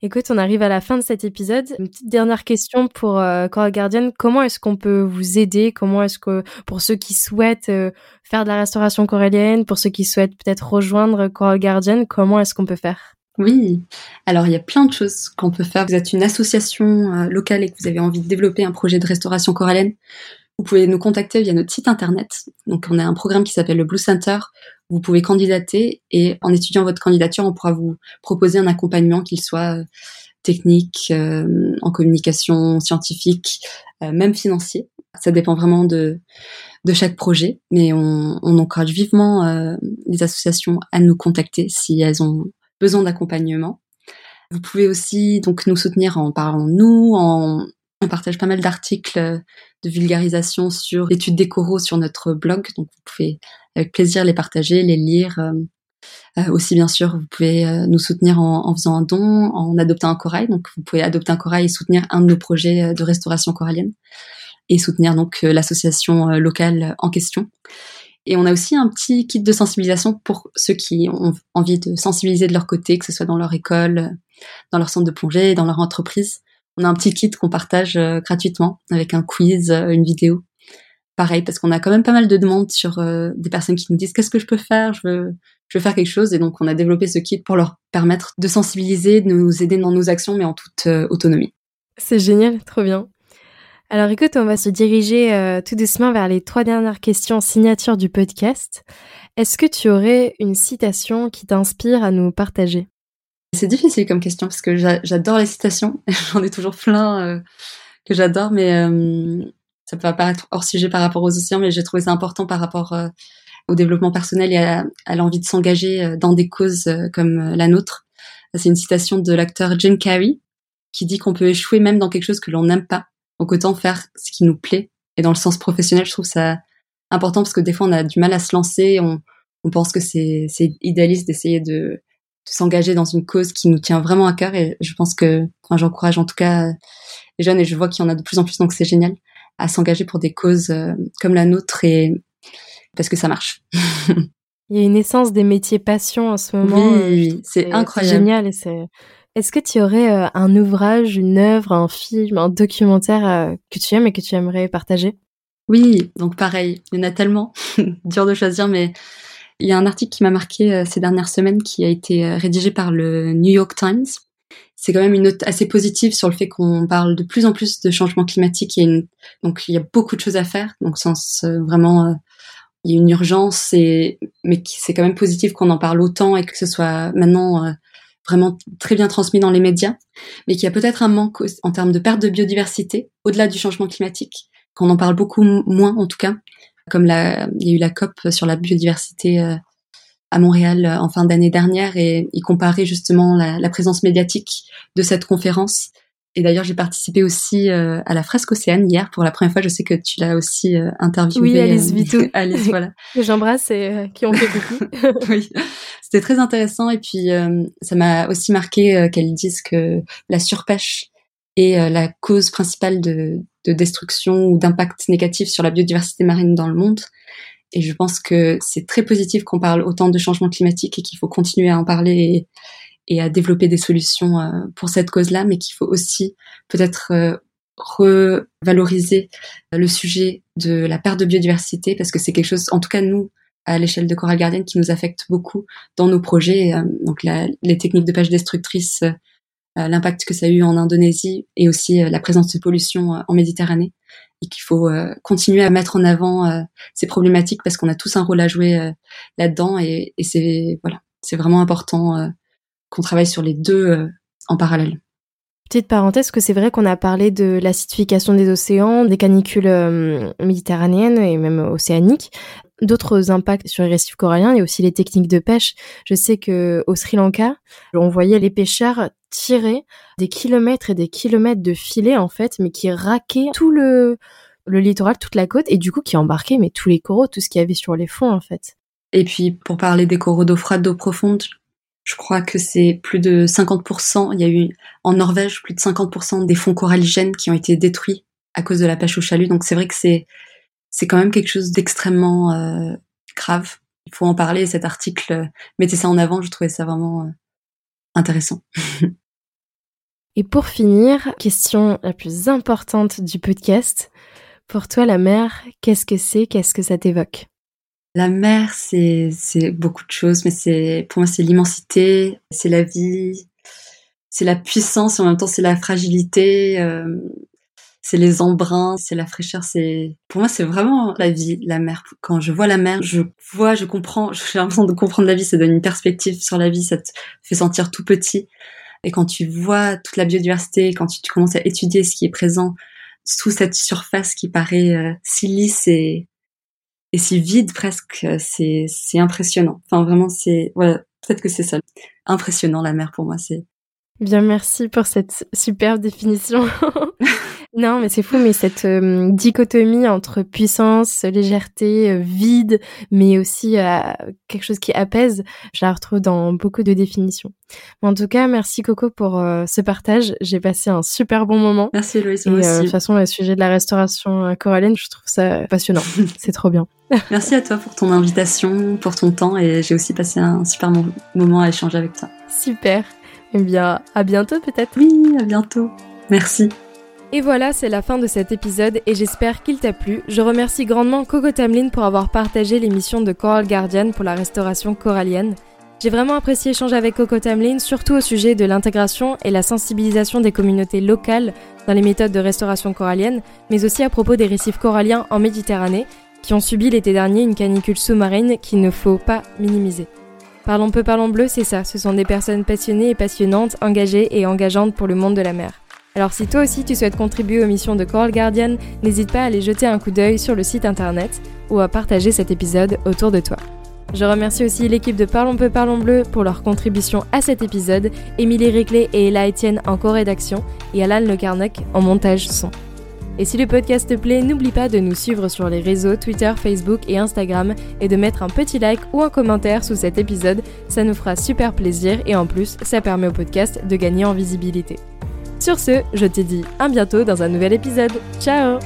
Écoute, on arrive à la fin de cet épisode. Une petite dernière question pour euh, Coral Guardian. Comment est-ce qu'on peut vous aider? Comment est-ce que, pour ceux qui souhaitent euh, faire de la restauration corallienne, pour ceux qui souhaitent peut-être rejoindre Coral Guardian, comment est-ce qu'on peut faire? Oui, alors il y a plein de choses qu'on peut faire. Vous êtes une association euh, locale et que vous avez envie de développer un projet de restauration corallienne. Vous pouvez nous contacter via notre site internet. Donc on a un programme qui s'appelle le Blue Center vous pouvez candidater et en étudiant votre candidature, on pourra vous proposer un accompagnement qu'il soit euh, technique, euh, en communication scientifique, euh, même financier. Ça dépend vraiment de, de chaque projet, mais on, encourage vivement les associations à nous contacter si elles ont besoin d'accompagnement. Vous pouvez aussi donc nous soutenir en parlant de nous, en on partage pas mal d'articles de vulgarisation sur l'étude des coraux sur notre blog, donc vous pouvez avec plaisir les partager, les lire. Euh, euh, aussi, bien sûr, vous pouvez euh, nous soutenir en, faisant un don, en adoptant un corail. Donc, vous pouvez adopter un corail et soutenir un de nos projets de restauration corallienne et soutenir donc l'association locale en question. Et on a aussi un petit kit de sensibilisation pour ceux qui ont envie de sensibiliser de leur côté, que ce soit dans leur école, dans leur centre de plongée, dans leur entreprise. On a un petit kit qu'on partage gratuitement avec un quiz, une vidéo pareil parce qu'on a quand même pas mal de demandes sur euh, des personnes qui nous disent qu'est-ce que je peux faire, je veux, faire quelque chose et donc on a développé ce kit pour leur permettre de sensibiliser, de nous aider dans nos actions mais en toute euh, autonomie. C'est génial, trop bien. Alors écoute, on va se diriger euh, tout doucement vers les trois dernières questions signature du podcast. Est-ce que tu aurais une citation qui t'inspire à nous partager? C'est difficile comme question parce que j'adore les citations, j'en ai toujours plein que j'adore mais ça peut apparaître hors sujet par rapport aux océans, mais j'ai trouvé ça important par rapport euh, au développement personnel et à, l'envie de s'engager euh, dans des causes euh, comme la nôtre. C'est une citation de l'acteur Jim Carrey qui dit qu'on peut échouer même dans quelque chose que l'on n'aime pas. Donc autant faire ce qui nous plaît. Et dans le sens professionnel, je trouve ça important parce que des fois on a du mal à se lancer, on pense que c'est idéaliste d'essayer de, de s'engager dans une cause qui nous tient vraiment à cœur et je pense que enfin, j'encourage en tout cas les jeunes et je vois qu'il y en a de plus en plus donc c'est génial à s'engager pour des causes euh, comme la nôtre et parce que ça marche. Il y a une essence des métiers passion en ce moment. Oui, euh, c'est incroyable. génial et c'est. Est-ce que tu aurais euh, un ouvrage, une œuvre, un film, un documentaire que tu aimes et que tu aimerais partager? Oui, donc pareil, il y en a tellement, dur de choisir, mais il y a un article qui m'a marqué ces dernières semaines qui a été rédigé par le New York Times c'est quand même une note assez positive sur le fait qu'on parle de plus en plus de changement climatique. Il une, donc il y a beaucoup de choses à faire. Donc euh, vraiment, euh, il y a une urgence, et, mais c'est quand même positif qu'on en parle autant et que ce soit maintenant euh, vraiment très bien transmis dans les médias, mais qu'il y a peut-être un manque en termes de perte de biodiversité au-delà du changement climatique, qu'on en parle beaucoup moins en tout cas, comme la, il y a eu la COP sur la biodiversité euh, à Montréal en fin d'année dernière et il comparait justement la, la, présence médiatique de cette conférence et d'ailleurs, j'ai participé aussi euh, à la fresque océane hier pour la première fois. Je sais que tu l'as aussi euh, interviewé. Oui, Alice euh, Vito. Alice, voilà. J'embrasse et qui ont fait beaucoup. oui, c'était très intéressant et puis ça m'a aussi marqué qu'elles disent que la surpêche est la cause principale de, de destruction ou d'impact négatif sur la biodiversité marine dans le monde. Et je pense que c'est très positif qu'on parle autant de changement climatique et qu'il faut continuer à en parler et, à développer des solutions euh, pour cette cause-là, mais qu'il faut aussi peut-être euh, revaloriser le sujet de la perte de biodiversité parce que c'est quelque chose, en tout cas nous, à l'échelle de Coral Garden, qui nous affecte beaucoup dans nos projets. Euh, donc les techniques de pêche destructrice, l'impact que ça a eu en Indonésie et aussi la présence de pollution en Méditerranée. Et qu'il faut continuer à mettre en avant ces problématiques parce qu'on a tous un rôle à jouer là-dedans et, c'est voilà, c'est vraiment important qu'on travaille sur les deux euh, en parallèle. Petite parenthèse, que c'est vrai qu'on a parlé de l'acidification des océans, des canicules euh, méditerranéennes et même océaniques, d'autres impacts sur les récifs coralliens et aussi les techniques de pêche. Je sais que au Sri Lanka, on voyait les pêcheurs tirer des kilomètres et des kilomètres de filets en fait, mais qui raquaient tout le le littoral, toute la côte et du coup qui embarquaient mais tous les coraux, tout ce qu'il y avait sur les fonds en fait. Et puis pour parler des coraux d'eau froide, d'eau profonde, je crois que c'est plus de 50%. Il y a eu en Norvège plus de 50% des fonds coralligènes qui ont été détruits à cause de la pêche au chalut. Donc c'est vrai que c'est c'est quand même quelque chose d'extrêmement euh, grave. Il faut en parler. Cet article euh, mettait ça en avant. Je trouvais ça vraiment euh, intéressant. Et pour finir, question la plus importante du podcast. Pour toi, la mer, qu'est-ce que c'est? Qu'est-ce que ça t'évoque? La mer, c'est beaucoup de choses, mais c'est pour moi c'est l'immensité, c'est la vie, c'est la puissance et en même temps c'est la fragilité, euh, c'est les embruns, c'est la fraîcheur. C'est pour moi c'est vraiment la vie, la mer. Quand je vois la mer, je vois, je comprends, j'ai l'impression de comprendre la vie. Ça donne une perspective sur la vie, ça te fait sentir tout petit. Et quand tu vois toute la biodiversité, quand tu, commences à étudier ce qui est présent sous cette surface qui paraît euh, si lisse et et si vide presque, c'est c'est impressionnant. Enfin vraiment c'est voilà, peut-être que c'est ça. Impressionnant la mer pour moi, c'est Bien, merci pour cette superbe définition. non, mais c'est fou, mais cette euh, dichotomie entre puissance, légèreté, euh, vide, mais aussi euh, quelque chose qui apaise, je la retrouve dans beaucoup de définitions. en tout cas, merci Coco pour ce partage. J'ai passé un super bon moment. Merci Louise. Et de toute façon, le sujet de la restauration corallienne, je trouve ça passionnant. c'est trop bien. merci à toi pour ton invitation, pour ton temps, et j'ai aussi passé un super moment à échanger avec toi. Super. Eh bien, à bientôt peut-être. Oui, à bientôt. Merci. Et voilà, c'est la fin de cet épisode et j'espère qu'il t'a plu. Je remercie grandement Coco Tamlin pour avoir partagé l'émission de Coral Guardian pour la restauration corallienne. J'ai vraiment apprécié échanger avec Coco Tamlin, surtout au sujet de l'intégration et la sensibilisation des communautés locales dans les méthodes de restauration corallienne, mais aussi à propos des récifs coralliens en Méditerranée, qui ont subi l'été dernier une canicule sous-marine qu'il ne faut pas minimiser. Parlons peu, parlons bleu, c'est ça. Ce sont des personnes passionnées et passionnantes, engagées et engageantes pour le monde de la mer. Alors si toi aussi tu souhaites contribuer aux missions de Coral Guardian, n'hésite pas à aller jeter un coup d'œil sur le site internet ou à partager cet épisode autour de toi. Je remercie aussi l'équipe de Parlons peu, parlons bleu pour leur contribution à cet épisode, Émilie Riclet et Ella Etienne en co-rédaction et Alan Le Carnock en montage son. Et si le podcast te plaît, n'oublie pas de nous suivre sur les réseaux Twitter, Facebook et Instagram et de mettre un petit like ou un commentaire sous cet épisode, ça nous fera super plaisir et en plus, ça permet au podcast de gagner en visibilité. Sur ce, je te dis à bientôt dans un nouvel épisode. Ciao